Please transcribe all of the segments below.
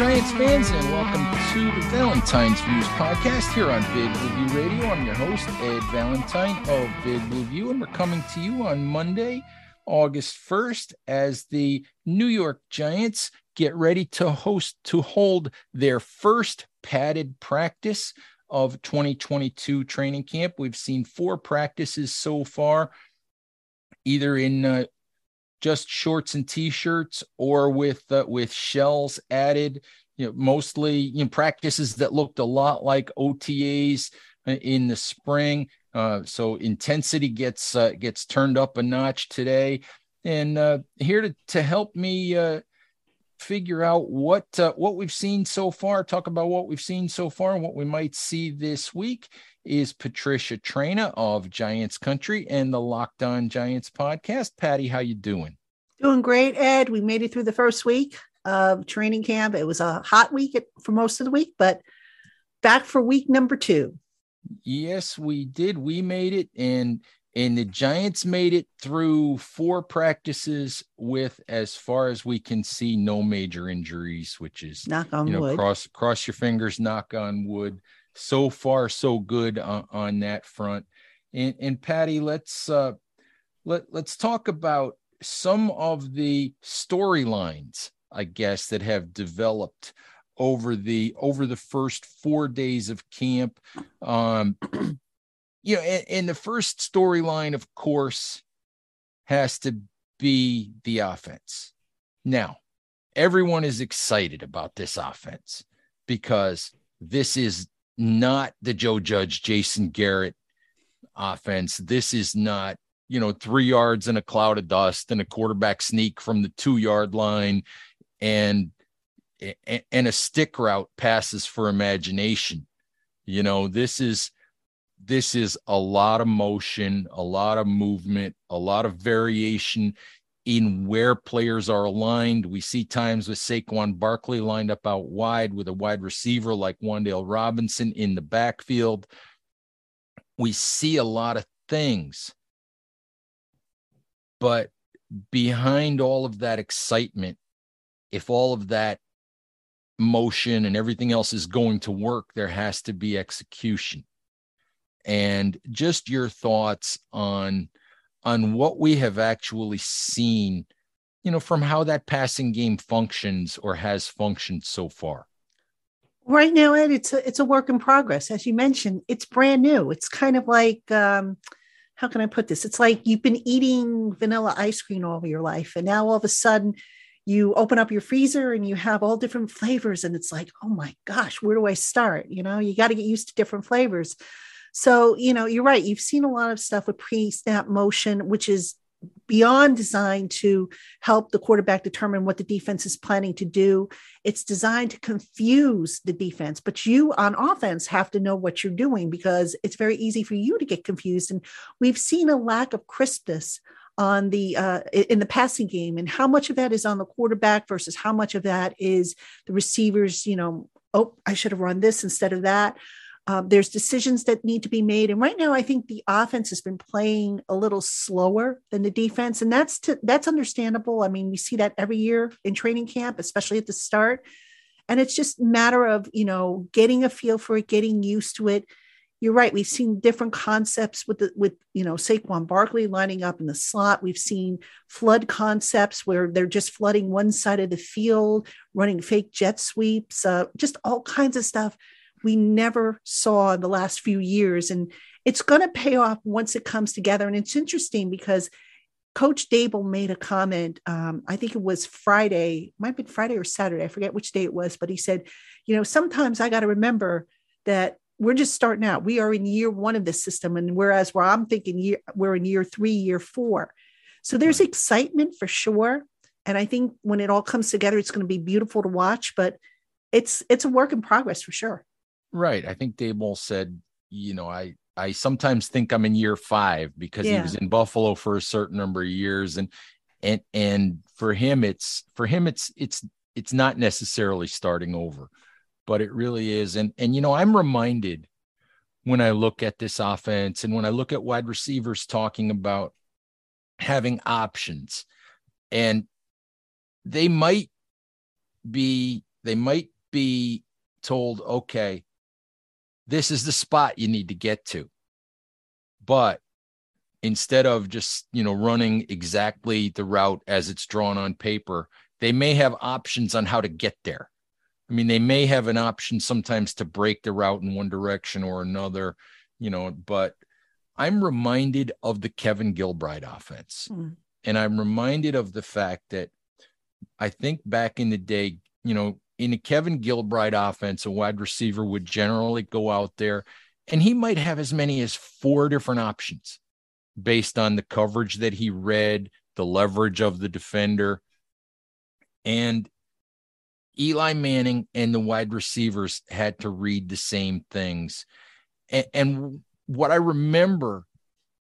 Giants fans, and welcome to the Valentine's Views podcast here on Big Blue View Radio. I'm your host, Ed Valentine of Big Blue View, and we're coming to you on Monday, August 1st, as the New York Giants get ready to host to hold their first padded practice of 2022 training camp. We've seen four practices so far, either in uh, just shorts and t-shirts or with uh, with shells added. You know mostly you know practices that looked a lot like otas uh, in the spring. Uh, so intensity gets uh, gets turned up a notch today. And uh, here to, to help me uh, figure out what uh, what we've seen so far talk about what we've seen so far and what we might see this week is Patricia Traina of Giants Country and the Locked On Giants podcast. Patty, how you doing? Doing great, Ed. We made it through the first week of training camp. It was a hot week for most of the week, but back for week number two. Yes, we did. We made it, and and the Giants made it through four practices with, as far as we can see, no major injuries, which is knock on you know, wood. Cross cross your fingers, knock on wood so far so good on, on that front. And, and Patty, let's uh, let let's talk about some of the storylines, I guess, that have developed over the over the first four days of camp. Um, you know, and, and the first storyline, of course, has to be the offense. Now, everyone is excited about this offense because this is not the Joe Judge, Jason Garrett offense. This is not, you know, three yards in a cloud of dust and a quarterback sneak from the two yard line and and a stick route passes for imagination. You know, this is this is a lot of motion, a lot of movement, a lot of variation in where players are aligned. We see times with Saquon Barkley lined up out wide with a wide receiver like Wan'Dale Robinson in the backfield. We see a lot of things. But behind all of that excitement, if all of that motion and everything else is going to work, there has to be execution. And just your thoughts on on what we have actually seen, you know, from how that passing game functions or has functioned so far? Right now, Ed, it's a it's a work in progress. As you mentioned, it's brand new. It's kind of like um, how can I put this? It's like you've been eating vanilla ice cream all your life, and now all of a sudden you open up your freezer and you have all different flavors, and it's like, oh my gosh, where do I start? You know, you got to get used to different flavors. So, you know, you're right. You've seen a lot of stuff with pre snap motion, which is beyond designed to help the quarterback determine what the defense is planning to do. It's designed to confuse the defense, but you on offense have to know what you're doing because it's very easy for you to get confused. And we've seen a lack of crispness on the uh, in the passing game and how much of that is on the quarterback versus how much of that is the receivers you know oh i should have run this instead of that um, there's decisions that need to be made, and right now, I think the offense has been playing a little slower than the defense, and that's to, that's understandable. I mean, we see that every year in training camp, especially at the start, and it's just matter of you know getting a feel for it, getting used to it. You're right. We've seen different concepts with the with you know Saquon Barkley lining up in the slot. We've seen flood concepts where they're just flooding one side of the field, running fake jet sweeps, uh, just all kinds of stuff we never saw in the last few years. And it's going to pay off once it comes together. And it's interesting because Coach Daboll made a comment. Um, I think it was Friday, might be Friday or Saturday. I forget which day it was, but he said, you know, sometimes I got to remember that we're just starting out. We are in year one of this system, and whereas where I'm thinking year, we're in year three, year four. So there's excitement for sure, and I think when it all comes together, it's going to be beautiful to watch. But it's it's a work in progress for sure. Right. I think Daboll said, you know, I I sometimes think I'm in year five because yeah. he was in Buffalo for a certain number of years, and and and for him, it's for him, it's it's it's not necessarily starting over, but it really is. And and you know, I'm reminded when I look at this offense and when I look at wide receivers talking about having options, and they might be they might be told, okay, this is the spot you need to get to. But instead of just, you know, running exactly the route as it's drawn on paper, they may have options on how to get there. I mean, they may have an option sometimes to break the route in one direction or another, you know, but I'm reminded of the Kevin Gilbride offense. Mm. And I'm reminded of the fact that I think back in the day, you know, in a Kevin Gilbride offense, a wide receiver would generally go out there and he might have as many as four different options based on the coverage that he read, the leverage of the defender. And Eli Manning and the wide receivers had to read the same things. And, and what I remember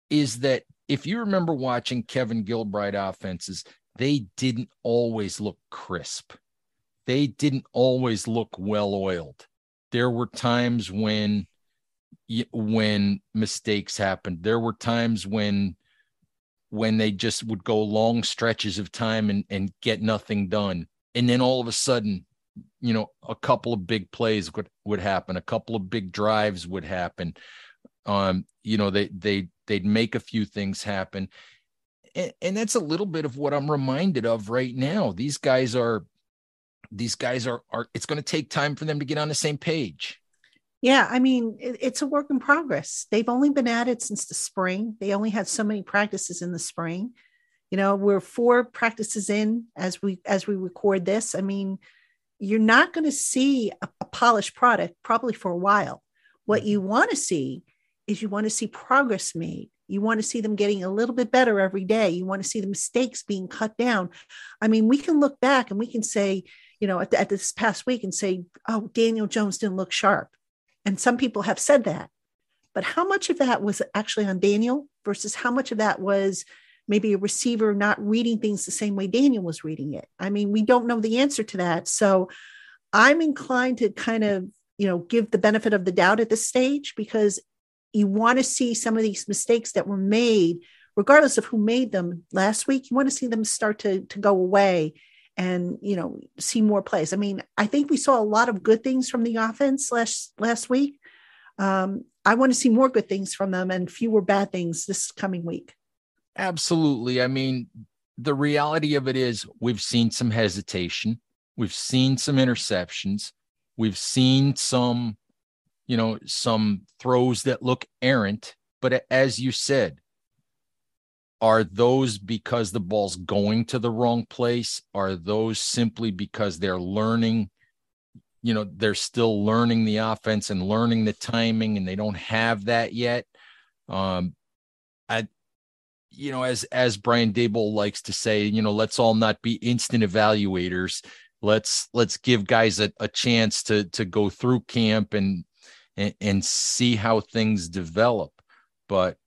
is that if you remember watching Kevin Gilbride offenses, they didn't always look crisp they didn't always look well oiled. There were times when when mistakes happened. There were times when when they just would go long stretches of time and, and get nothing done. And then all of a sudden, you know, a couple of big plays would, would happen, a couple of big drives would happen. Um, you know, they they they'd make a few things happen. And, and that's a little bit of what I'm reminded of right now. These guys are these guys are are it's going to take time for them to get on the same page. Yeah i mean it, it's a work in progress. They've only been at it since the spring. They only had so many practices in the spring. You know we're four practices in as we as we record this. I mean you're not going to see a, a polished product probably for a while. What mm-hmm. you want to see is you want to see progress made. You want to see them getting a little bit better every day. You want to see the mistakes being cut down. I mean we can look back and we can say you know, at, at this past week and say, oh, Daniel Jones didn't look sharp. And some people have said that. But how much of that was actually on Daniel versus how much of that was maybe a receiver not reading things the same way Daniel was reading it? I mean, we don't know the answer to that. So I'm inclined to kind of, you know, give the benefit of the doubt at this stage because you want to see some of these mistakes that were made, regardless of who made them last week, you want to see them start to, to go away and you know see more plays. I mean, I think we saw a lot of good things from the offense last last week. Um, I want to see more good things from them and fewer bad things this coming week. Absolutely. I mean, the reality of it is we've seen some hesitation, we've seen some interceptions, we've seen some, you know, some throws that look errant. But as you said, are those because the ball's going to the wrong place? Are those simply because they're learning you know they're still learning the offense and learning the timing and they don't have that yet? Um i you know as as brian Daboll likes to say you know let's all not be instant evaluators. Let's let's give guys a, a chance to to go through camp and, and and see how things develop. But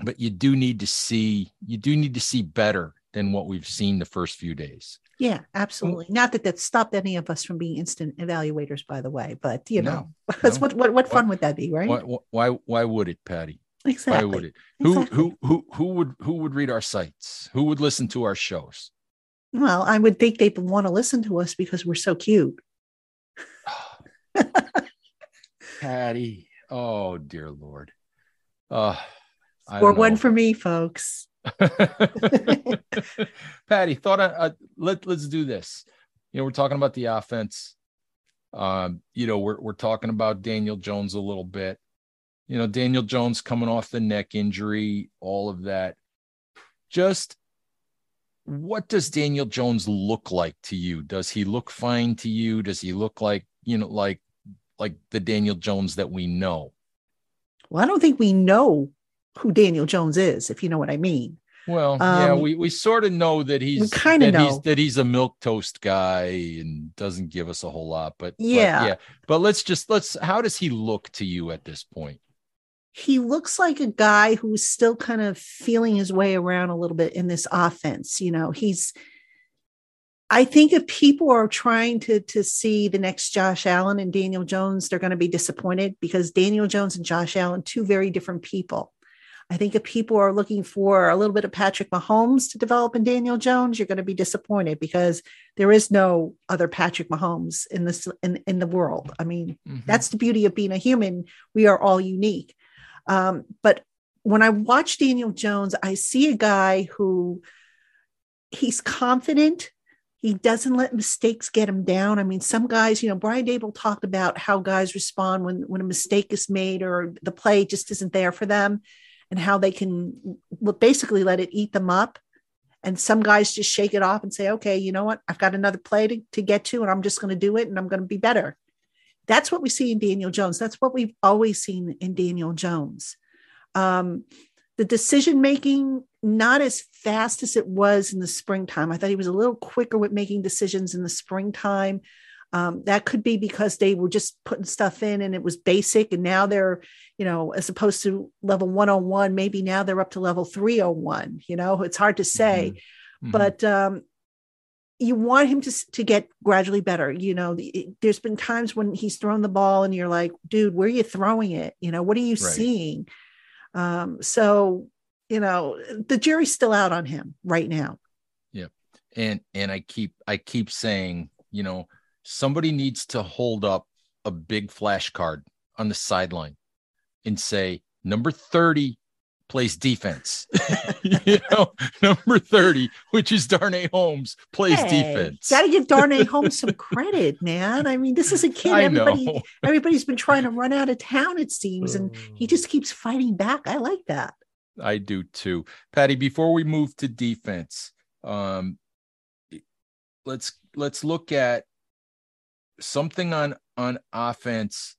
but you do need to see you do need to see better than what we've seen the first few days. Yeah, absolutely. Not that that stopped any of us from being instant evaluators, by the way, but you know, no, no. what what what fun why, would that be, right? Why, why why would it, Patty? Exactly. Why would it? Who exactly. who who who would who would read our sites? Who would listen to our shows? Well, I would think they would want to listen to us because we're so cute. Patty, oh dear Lord. Uh or one for me, folks. Patty, thought I, uh, let let's do this. You know, we're talking about the offense. Um, you know, we're we're talking about Daniel Jones a little bit. You know, Daniel Jones coming off the neck injury, all of that. Just what does Daniel Jones look like to you? Does he look fine to you? Does he look like, you know, like like the Daniel Jones that we know? Well, I don't think we know who Daniel Jones is, if you know what I mean. Well, um, yeah, we, we sort of know that he's kind of know he's, that he's a milk toast guy and doesn't give us a whole lot. But yeah, but, yeah. But let's just let's. How does he look to you at this point? He looks like a guy who's still kind of feeling his way around a little bit in this offense. You know, he's. I think if people are trying to to see the next Josh Allen and Daniel Jones, they're going to be disappointed because Daniel Jones and Josh Allen, two very different people. I think if people are looking for a little bit of Patrick Mahomes to develop in Daniel Jones, you're going to be disappointed because there is no other Patrick Mahomes in this in, in the world. I mean, mm-hmm. that's the beauty of being a human. We are all unique. Um, but when I watch Daniel Jones, I see a guy who he's confident. He doesn't let mistakes get him down. I mean, some guys, you know, Brian Daboll talked about how guys respond when when a mistake is made or the play just isn't there for them and how they can basically let it eat them up. And some guys just shake it off and say, okay, you know what? I've got another play to, to get to, and I'm just going to do it and I'm going to be better. That's what we see in Daniel Jones. That's what we've always seen in Daniel Jones. Um, the decision making, not as fast as it was in the springtime. I thought he was a little quicker with making decisions in the springtime. Um, that could be because they were just putting stuff in and it was basic. And now they're, you know, as opposed to level 101, maybe now they're up to level 301. You know, it's hard to say. Mm-hmm. Mm-hmm. But um, you want him to, to get gradually better. You know, the, there's been times when he's thrown the ball and you're like, dude, where are you throwing it? You know, what are you right. seeing? Um, so, you know, the jury's still out on him right now. Yeah. And, and I keep, I keep saying, you know, somebody needs to hold up a big flash card on the sideline and say, number 30 plays defense. you know, number 30, which is Darnay Holmes, plays hey, defense. Gotta give Darnay Holmes some credit, man. I mean, this is a kid everybody everybody's been trying to run out of town, it seems, and he just keeps fighting back. I like that. I do too. Patty, before we move to defense, um let's let's look at something on on offense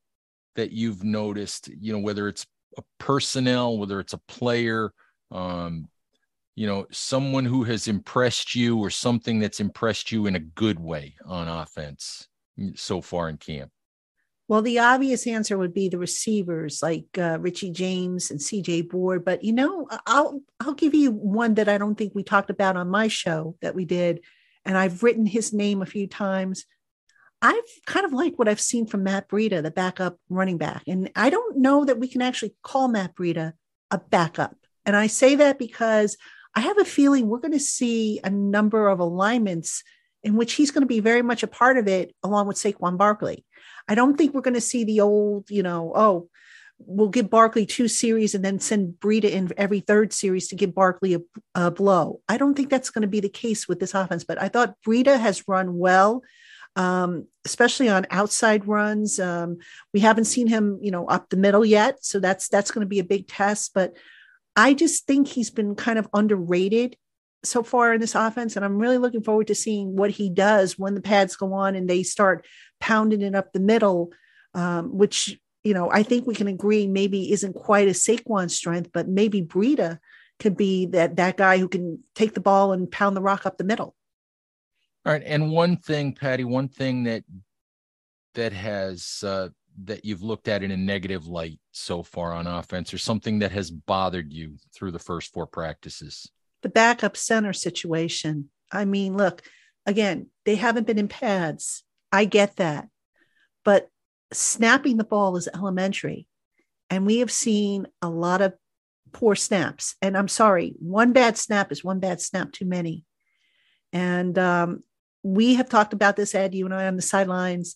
that you've noticed you know whether it's a personnel whether it's a player um you know someone who has impressed you or something that's impressed you in a good way on offense so far in camp well, the obvious answer would be the receivers like uh, Richie James and CJ Board. But you know, I'll I'll give you one that I don't think we talked about on my show that we did, and I've written his name a few times. I've kind of liked what I've seen from Matt Breida, the backup running back. And I don't know that we can actually call Matt Breida a backup. And I say that because I have a feeling we're going to see a number of alignments in which he's going to be very much a part of it, along with Saquon Barkley. I don't think we're going to see the old, you know, oh, we'll give Barkley two series and then send Breida in every third series to give Barkley a, a blow. I don't think that's going to be the case with this offense, but I thought Breida has run well um, especially on outside runs. Um, we haven't seen him, you know, up the middle yet, so that's that's going to be a big test. But I just think he's been kind of underrated so far in this offense, and I'm really looking forward to seeing what he does when the pads go on and they start pounding it up the middle, um, which you know I think we can agree maybe isn't quite a Saquon strength, but maybe Breida could be that that guy who can take the ball and pound the rock up the middle. All right, and one thing, Patty, one thing that that has uh, that you've looked at in a negative light so far on offense, or something that has bothered you through the first four practices? The backup center situation. I mean, look, again, they haven't been in pads. I get that, but snapping the ball is elementary, and we have seen a lot of poor snaps. And I'm sorry, one bad snap is one bad snap too many. And um, we have talked about this, Ed, you and I on the sidelines.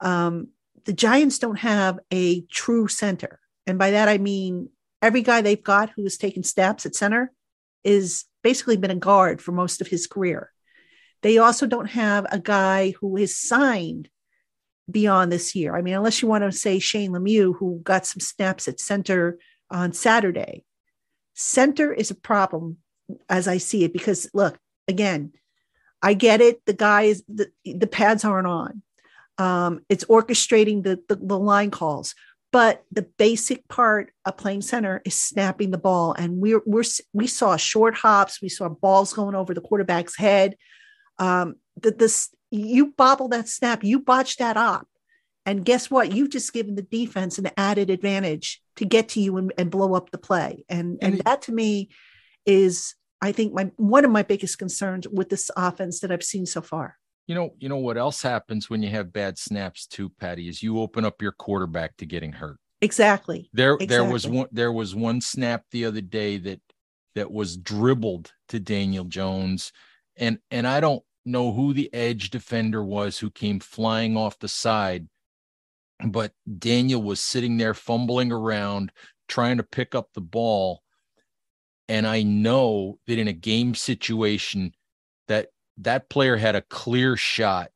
Um, the Giants don't have a true center. And by that, I mean every guy they've got who has taken steps at center is basically been a guard for most of his career. They also don't have a guy who is signed beyond this year. I mean, unless you want to say Shane Lemieux, who got some snaps at center on Saturday. Center is a problem as I see it because look, again, I get it. The guys, the, the pads aren't on. Um, it's orchestrating the, the, the line calls, but the basic part of playing center is snapping the ball. And we're, we're we saw short hops, we saw balls going over the quarterback's head. Um, the, this you bobble that snap, you botch that up, and guess what? You've just given the defense an added advantage to get to you and, and blow up the play. And and, and that to me is I think my one of my biggest concerns with this offense that I've seen so far. You know, you know what else happens when you have bad snaps too, Patty, is you open up your quarterback to getting hurt. Exactly. There exactly. there was one there was one snap the other day that that was dribbled to Daniel Jones. And and I don't know who the edge defender was who came flying off the side, but Daniel was sitting there fumbling around trying to pick up the ball and I know that in a game situation that that player had a clear shot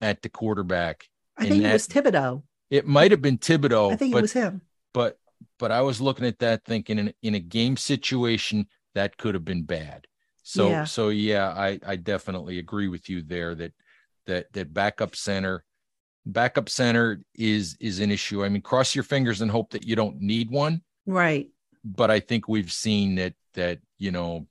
at the quarterback. I think that, it was Thibodeaux. It might have been Thibodeaux. I think but, it was him. But but I was looking at that thinking in in a game situation that could have been bad. So yeah. so yeah, I I definitely agree with you there that that that backup center backup center is is an issue. I mean, cross your fingers and hope that you don't need one. Right. But I think we've seen that that you know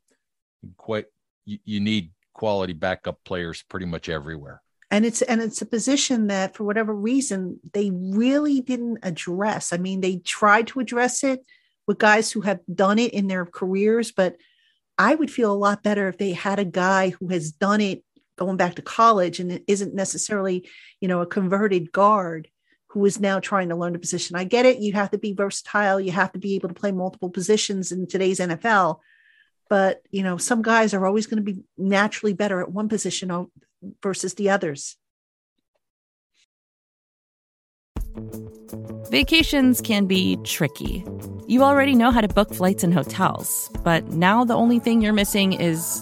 quite you, you need quality backup players pretty much everywhere. And it's and it's a position that for whatever reason they really didn't address. I mean they tried to address it with guys who have done it in their careers but i would feel a lot better if they had a guy who has done it going back to college and it isn't necessarily you know a converted guard who is now trying to learn a position. I get it. You have to be versatile. You have to be able to play multiple positions in today's NFL. But, you know, some guys are always going to be naturally better at one position versus the others. Vacations can be tricky. You already know how to book flights and hotels, but now the only thing you're missing is,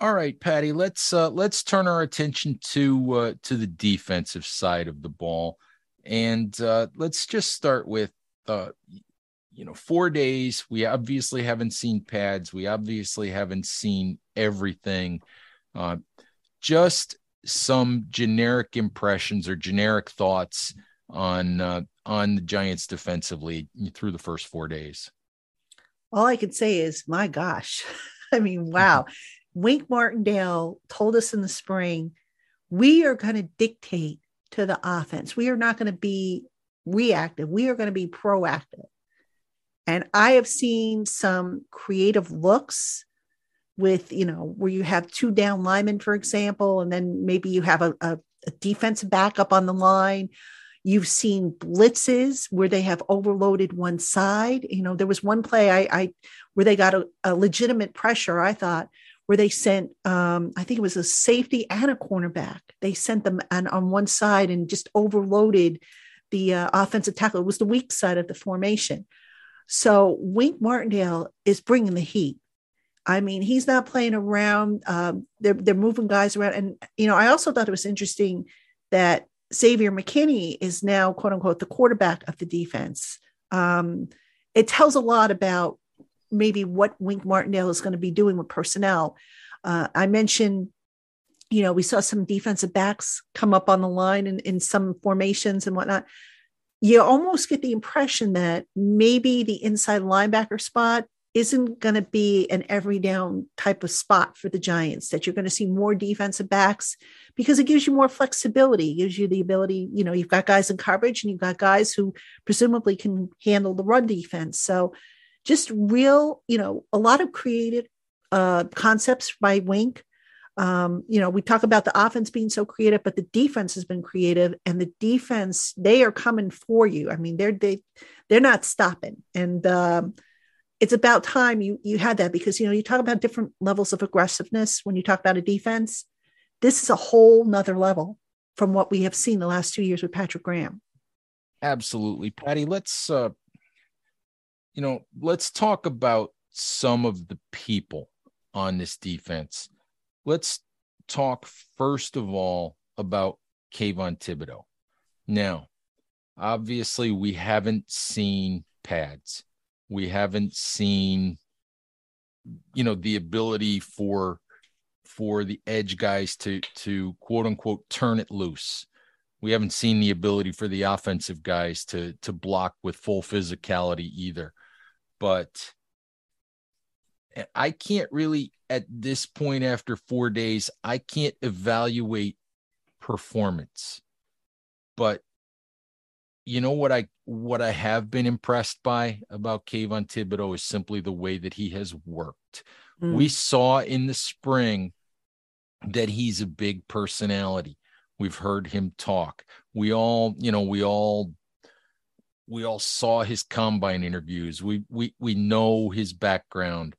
All right, Patty. Let's uh, let's turn our attention to uh, to the defensive side of the ball, and uh, let's just start with uh, you know four days. We obviously haven't seen pads. We obviously haven't seen everything. Uh, just some generic impressions or generic thoughts on uh, on the Giants defensively through the first four days. All I can say is, my gosh. I mean, wow. Wink Martindale told us in the spring, we are going to dictate to the offense. We are not going to be reactive. We are going to be proactive. And I have seen some creative looks with, you know, where you have two down linemen, for example, and then maybe you have a, a, a defensive backup on the line. You've seen blitzes where they have overloaded one side. You know, there was one play I, I where they got a, a legitimate pressure, I thought, where they sent, um, I think it was a safety and a cornerback. They sent them on, on one side and just overloaded the uh, offensive tackle. It was the weak side of the formation. So Wink Martindale is bringing the heat. I mean, he's not playing around. Um, they're they're moving guys around, and you know, I also thought it was interesting that Xavier McKinney is now quote unquote the quarterback of the defense. Um, it tells a lot about maybe what Wink Martindale is going to be doing with personnel. Uh, I mentioned you know, we saw some defensive backs come up on the line in, in some formations and whatnot. You almost get the impression that maybe the inside linebacker spot isn't going to be an every down type of spot for the Giants, that you're going to see more defensive backs because it gives you more flexibility, gives you the ability, you know, you've got guys in coverage and you've got guys who presumably can handle the run defense. So just real, you know, a lot of creative uh, concepts by Wink. Um, you know, we talk about the offense being so creative, but the defense has been creative, and the defense they are coming for you. I mean, they're they they're not stopping, and um, it's about time you you had that because you know you talk about different levels of aggressiveness when you talk about a defense. This is a whole nother level from what we have seen the last two years with Patrick Graham. Absolutely, Patty. Let's uh, you know, let's talk about some of the people on this defense. Let's talk first of all about Kayvon Thibodeaux. Now, obviously, we haven't seen pads. We haven't seen, you know, the ability for for the edge guys to to quote unquote turn it loose. We haven't seen the ability for the offensive guys to to block with full physicality either. But I can't really at this point after 4 days, I can't evaluate performance. But you know what I what I have been impressed by about Kayvon Thibodeaux is simply the way that he has worked. Mm. We saw in the spring that he's a big personality. We've heard him talk. We all, you know, we all we all saw his combine interviews. We we we know his background.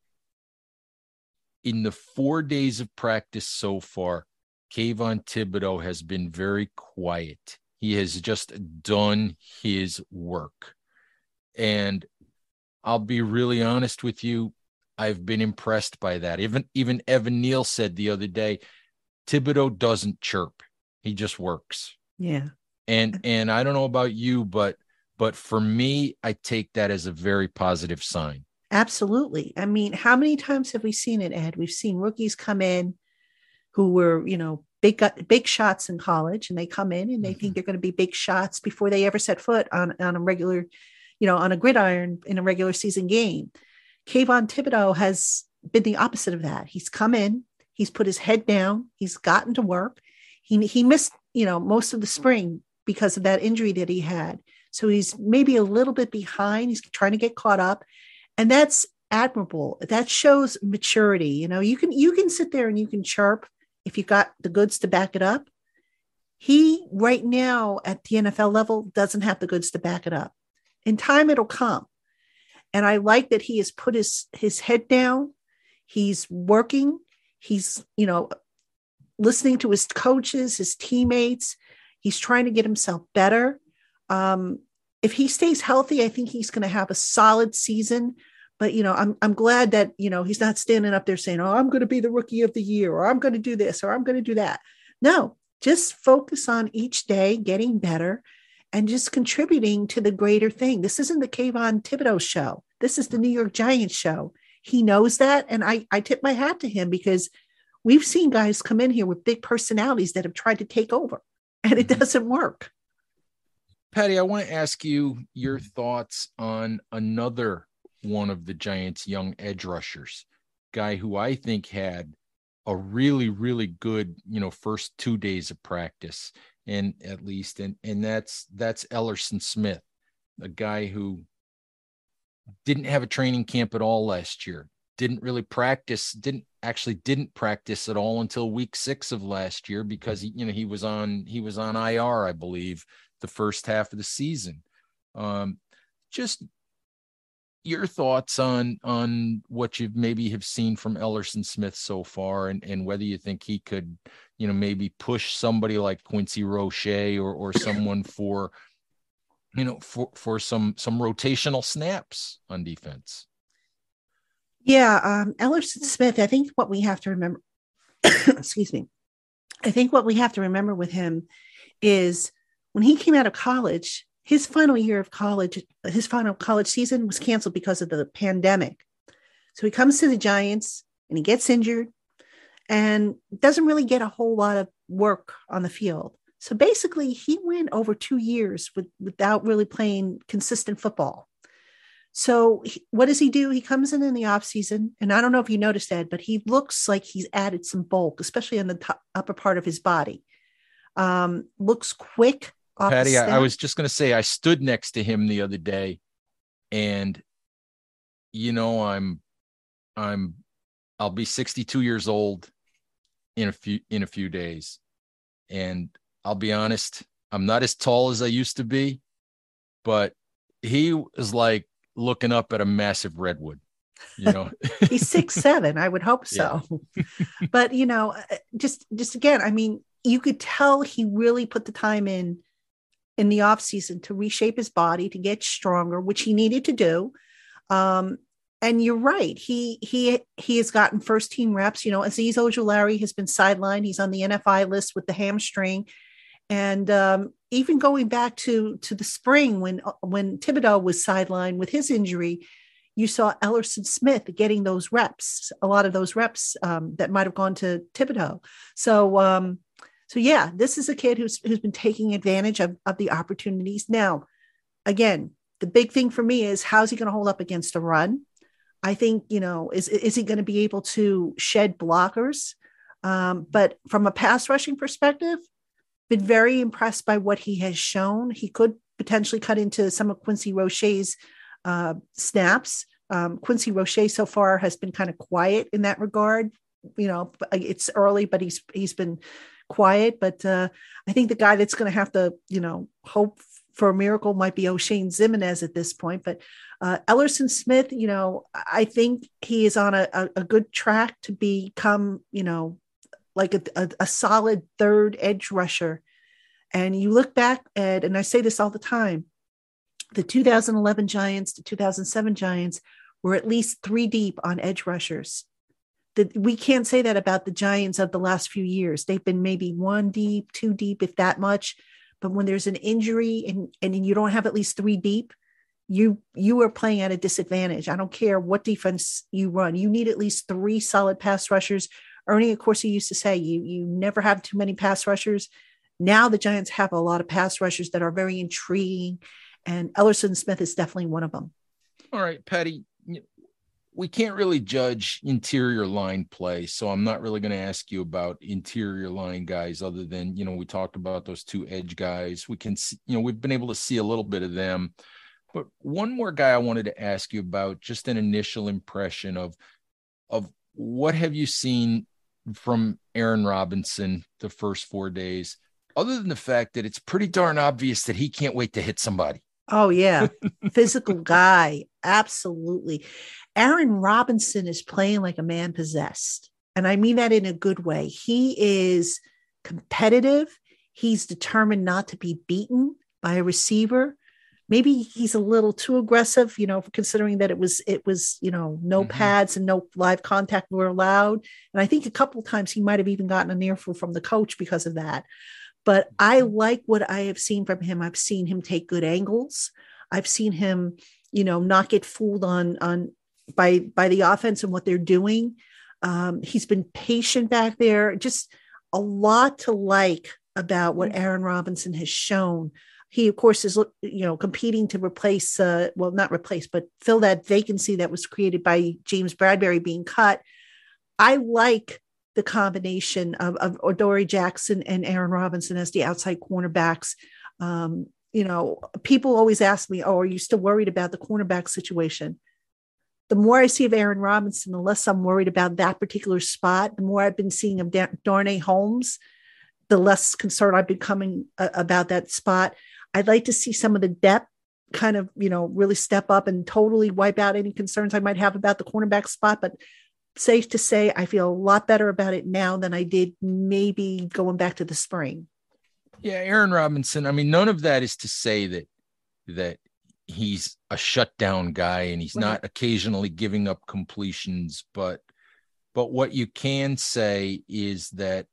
In the four days of practice so far, Kayvon Thibodeaux has been very quiet. He has just done his work. And I'll be really honest with you, I've been impressed by that. Even even Evan Neal said the other day, Thibodeaux doesn't chirp. He just works. Yeah. And and I don't know about you, but but for me, I take that as a very positive sign. Absolutely. I mean, how many times have we seen it, Ed? We've seen rookies come in who were, you know, big big shots in college, and they come in and they mm-hmm. think they're going to be big shots before they ever set foot on on a regular you know, on a gridiron in a regular season game. Kayvon Thibodeaux has been the opposite of that. He's come in, he's put his head down, he's gotten to work. He he missed, you know, most of the spring because of that injury that he had. So he's maybe a little bit behind. He's trying to get caught up. And that's admirable. That shows maturity. You know, you can you can sit there and you can chirp if you got the goods to back it up. He right now at the NFL level doesn't have the goods to back it up in time it'll come and i like that he has put his his head down he's working he's you know listening to his coaches his teammates he's trying to get himself better um, if he stays healthy i think he's going to have a solid season but you know i'm i'm glad that you know he's not standing up there saying oh i'm going to be the rookie of the year or i'm going to do this or i'm going to do that no just focus on each day getting better and just contributing to the greater thing. This isn't the Kayvon Thibodeaux show. This is the New York Giants show. He knows that. And I, I tip my hat to him because we've seen guys come in here with big personalities that have tried to take over and it mm-hmm. doesn't work. Patty, I want to ask you your thoughts on another one of the Giants' young edge rushers, guy who I think had a really, really good, you know, first two days of practice and at least and and that's that's Elerson Smith, a guy who didn't have a training camp at all last year. Didn't really practice, didn't actually didn't practice at all until week 6 of last year because he, you know, he was on he was on IR, I believe, the first half of the season. Um just your thoughts on on what you maybe have seen from Elerson Smith so far and and whether you think he could you know maybe push somebody like Quincy Roche or or someone for you know for for some some rotational snaps on defense yeah um Elerson Smith I think what we have to remember excuse me I think what we have to remember with him is when he came out of college his final year of college, his final college season was canceled because of the pandemic. So he comes to the Giants and he gets injured. and doesn't really get a whole lot of work on the field. So basically, he went over two years with, without really playing consistent football. So he, what does he do? He comes in in the off season, and I don't know if you noticed that, but he looks like he's added some bulk, especially on the top, upper part of his body. Um, looks quick. Patty, I, I was just going to say I stood next to him the other day, and you know I'm I'm I'll be 62 years old in a few in a few days, and I'll be honest, I'm not as tall as I used to be, but he was like looking up at a massive redwood you know? He's six seven. I would hope so. Yeah. but you know uh, just just again i mean you could tell he really put the time in in the off season to reshape his body to get stronger which he needed to do. Um and you're right. He he he has gotten first team reps. You know azeez ojulari has been sidelined. He's on the nfi list with the hamstring. And um, even going back to to the spring when when Thibodeaux was sidelined with his injury, you saw Elerson Smith getting those reps, a lot of those reps um, that might have gone to Thibodeaux. So um, so yeah, this is a kid who's who's been taking advantage of, of the opportunities. Now, again, the big thing for me is how's he going to hold up against a run? I think you know is is he going to be able to shed blockers? Um, but from a pass rushing perspective, been very impressed by what he has shown. He could potentially cut into some of Quincy Roche's uh, snaps. Um, Quincy Roche so far has been kind of quiet in that regard. You know, it's early, but he's he's been quiet. But uh, I think the guy that's going to have to, you know, hope for a miracle might be Oshane Ximines at this point. But uh, Elerson Smith, you know, I think he is on a, a, a good track to become, you know, like a, a, a solid third edge rusher. And you look back at, and I say this all the time, the 2011 Giants, the 2007 Giants were at least three deep on edge rushers. That we can't say that about the Giants of the last few years. They've been maybe one deep, two deep, if that much. But when there's an injury and, and you don't have at least three deep, you you are playing at a disadvantage. I don't care what defense you run. You need at least three solid pass rushers Ernie, of course, he used to say you you never have too many pass rushers. Now the Giants have a lot of pass rushers that are very intriguing, and Elerson Smith is definitely one of them. All right, Patty, we can't really judge interior line play, so I'm not really going to ask you about interior line guys other than, you know, we talked about those two edge guys. We can see, you know, we've been able to see a little bit of them. But one more guy I wanted to ask you about, just an initial impression of of what have you seen from Aaron Robinson the first four days, other than the fact that it's pretty darn obvious that he can't wait to hit somebody. Oh, yeah. Physical guy. Absolutely. Aaron Robinson is playing like a man possessed. And I mean that in a good way. He is competitive. He's determined not to be beaten by a receiver maybe he's a little too aggressive you know considering that it was it was you know no mm-hmm. pads and no live contact were allowed and i think a couple times he might have even gotten an earful from the coach because of that but i mm-hmm. like what i have seen from him i've seen him take good angles i've seen him you know not get fooled on on by by the offense and what they're doing um, he's been patient back there just a lot to like about what mm-hmm. aaron robinson has shown he, of course, is you know competing to replace, uh, well, not replace, but fill that vacancy that was created by James Bradberry being cut. I like the combination of, of Adoree Jackson and Aaron Robinson as the outside cornerbacks. Um, you know, people always ask me, "Oh, are you still worried about the cornerback situation?" The more I see of Aaron Robinson, the less I'm worried about that particular spot. The more I've been seeing of Darnay Holmes, the less concerned I've been coming uh, about that spot. I'd like to see some of the depth kind of, you know, really step up and totally wipe out any concerns I might have about the cornerback spot. But safe to say, I feel a lot better about it now than I did maybe going back to the spring. Yeah, Aaron Robinson. I mean, none of that is to say that that he's a shutdown guy and he's right. not occasionally giving up completions, but but what you can say is that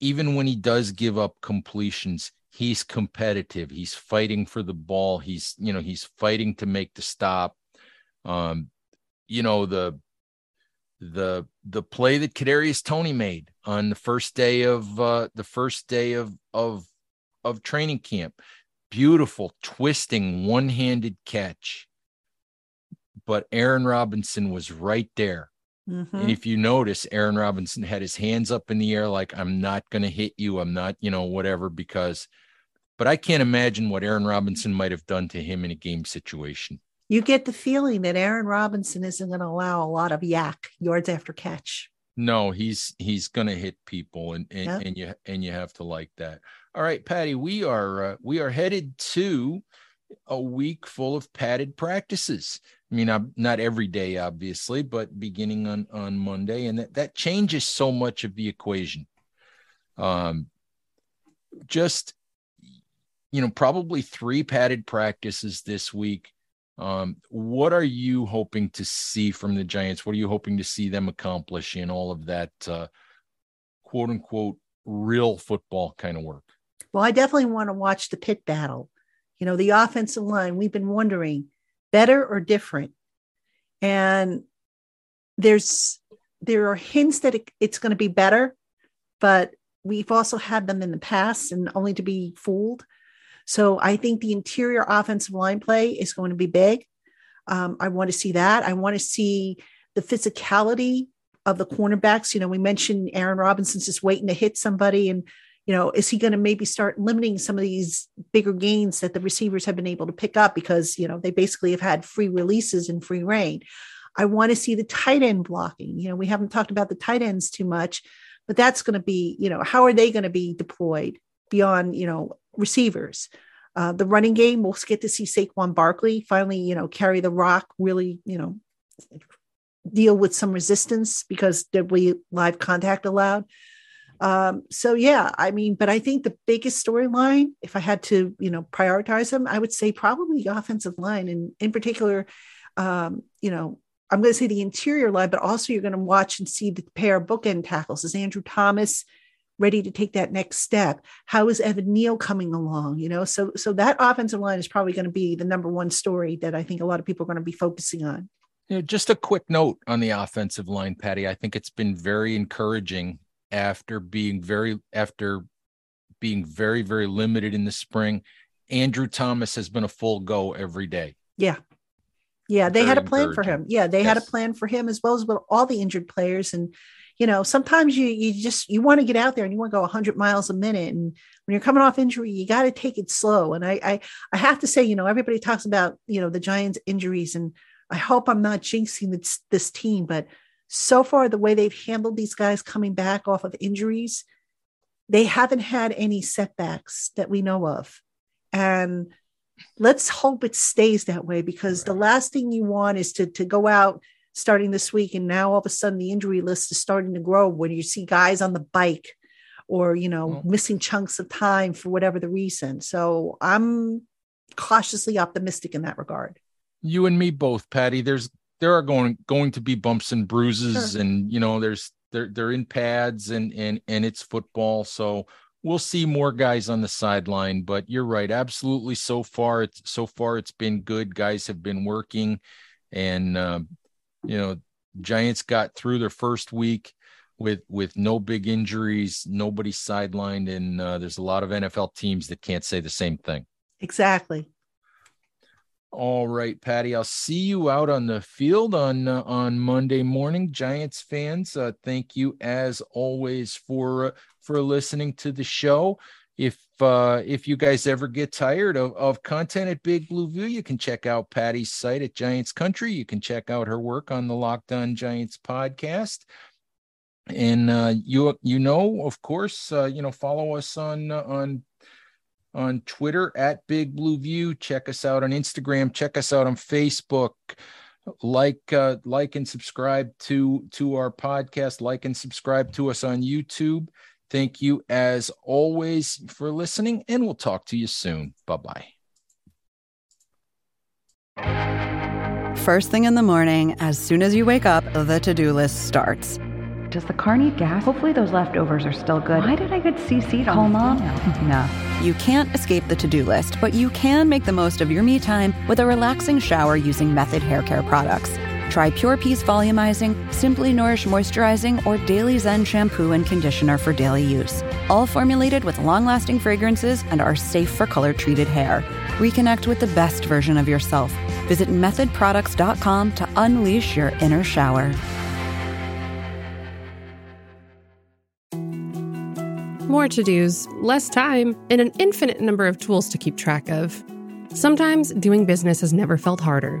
even when he does give up completions, he's competitive. He's fighting for the ball. He's, you know, he's fighting to make the stop. Um, you know, the the the play that Kadarius Toney made on the first day of uh, the first day of of of training camp. Beautiful twisting one-handed catch. But Aaron Robinson was right there. Mm-hmm. And if you notice, Aaron Robinson had his hands up in the air like I'm not going to hit you. I'm not, you know, whatever because but I can't imagine what Aaron Robinson might have done to him in a game situation you get the feeling that Aaron Robinson isn't going to allow a lot of YAC yards after catch. No, he's he's going to hit people, and and, yep. and you and you have to like that. All right, Patty, we are uh, we are headed to a week full of padded practices. I mean, I'm, not every day, obviously, but beginning on on Monday, and that that changes so much of the equation. Um, just you know, probably three padded practices this week um, what are you hoping to see from the Giants? What are you hoping to see them accomplish in all of that uh, quote unquote real football kind of work? Well, I definitely want to watch the pit battle. You know, the offensive line, we've been wondering better or different. And there's there are hints that it, it's going to be better, but we've also had them in the past and only to be fooled. So I think the interior offensive line play is going to be big. Um, I want to see that. I want to see the physicality of the cornerbacks. You know, we mentioned Aaron Robinson's just waiting to hit somebody. And, you know, is he going to maybe start limiting some of these bigger gains that the receivers have been able to pick up because, you know, they basically have had free releases and free reign. I want to see the tight end blocking. You know, we haven't talked about the tight ends too much, but that's going to be, you know, how are they going to be deployed beyond, you know, receivers. Uh, the running game, we'll get to see Saquon Barkley finally, you know, carry the rock, really, you know, deal with some resistance because there'll be live contact allowed. Um, so yeah, I mean, but I think the biggest storyline, if I had to, you know, prioritize them, I would say probably the offensive line, and in particular, um, you know, I'm going to say the interior line, but also you're going to watch and see the pair of bookend tackles. Is Andrew Thomas ready to take that next step? How is Evan Neal coming along? You know, so so that offensive line is probably going to be the number one story that I think a lot of people are going to be focusing on. You know, just a quick note on the offensive line, Patty. I think it's been very encouraging after being very after being very very limited in the spring. Andrew Thomas has been a full go every day. Yeah. Yeah, they very had a plan for him. Yeah, they yes. had a plan for him as well as with all the injured players and you know sometimes you you just you want to get out there and you want to go 100 miles a minute. And when you're coming off injury you got to take it slow. And I, I i have to say you know everybody talks about you know the giants injuries and i hope i'm not jinxing this this team but so far the way they've handled these guys coming back off of injuries they haven't had any setbacks that we know of. And let's hope it stays that way because the last thing you want is to to go out starting this week and now all of a sudden the injury list is starting to grow when you see guys on the bike or you know mm-hmm. missing chunks of time for whatever the reason. So i'm cautiously optimistic in that regard. You and me both patty. There's there are going going to be bumps and bruises sure. and you know there's they're they're in pads and and and it's football. So we'll see more guys on the sideline but you're right. Absolutely. So far it's so far it's been good. Guys have been working and uh, you know, Giants got through their first week with with no big injuries, nobody sidelined, and uh, there's a lot of NFL teams that can't say the same thing. Exactly. All right, Patty. I'll see you out on the field on uh, on Monday morning, Giants fans. Uh, thank you as always for uh, for listening to the show if uh, if you guys ever get tired of, of content at Big Blue View, you can check out Patty's site at Giants Country. You can check out her work on the Locked On Giants podcast. And uh, you you know, of course, uh, you know, follow us on on on Twitter at Big Blue View. Check us out on Instagram. Check us out on Facebook. Like uh, like and subscribe to to our podcast. Like and subscribe to us on YouTube. Thank you as always for listening, and we'll talk to you soon. Bye bye. First thing in the morning, as soon as you wake up, the to do list starts. Does the car need gas? Hopefully those leftovers are still good. Why did I get CC'd Call mom? no. You can't escape the to-do list, but you can make the most of your me time with a relaxing shower using Method hair care products. Try Pure Peace Volumizing, Simply Nourish Moisturizing, or Daily Zen Shampoo and Conditioner for daily use. All formulated with long lasting fragrances and are safe for color treated hair. Reconnect with the best version of yourself. Visit methodproducts.com to unleash your inner shower. More to dos, less time, and an infinite number of tools to keep track of. Sometimes doing business has never felt harder,